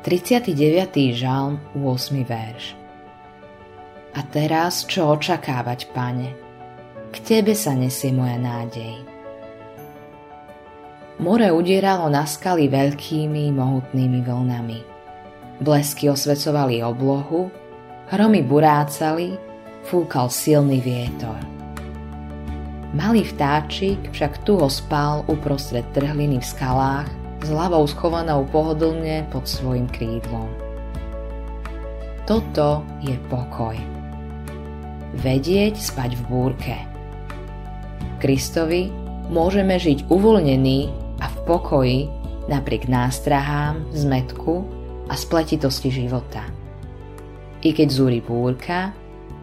39. žalm, 8. verš. A teraz čo očakávať, pane? K tebe sa nesie moja nádej. More udieralo na skaly veľkými, mohutnými vlnami. Blesky osvecovali oblohu, hromy burácali, fúkal silný vietor. Malý vtáčik však tu spal uprostred trhliny v skalách s hlavou schovanou pohodlne pod svojim krídlom. Toto je pokoj. Vedieť spať v búrke. Kristovi môžeme žiť uvoľnený a v pokoji napriek nástrahám, zmetku a spletitosti života. I keď zúri búrka,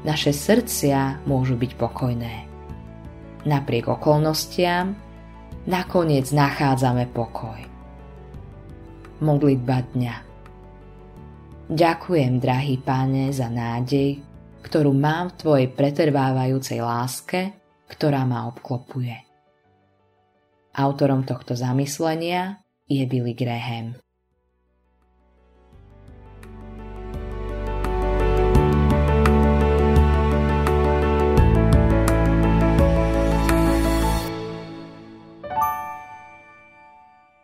naše srdcia môžu byť pokojné. Napriek okolnostiam nakoniec nachádzame pokoj modlitba dňa. Ďakujem, drahý páne, za nádej, ktorú mám v Tvojej pretrvávajúcej láske, ktorá ma obklopuje. Autorom tohto zamyslenia je Billy Graham.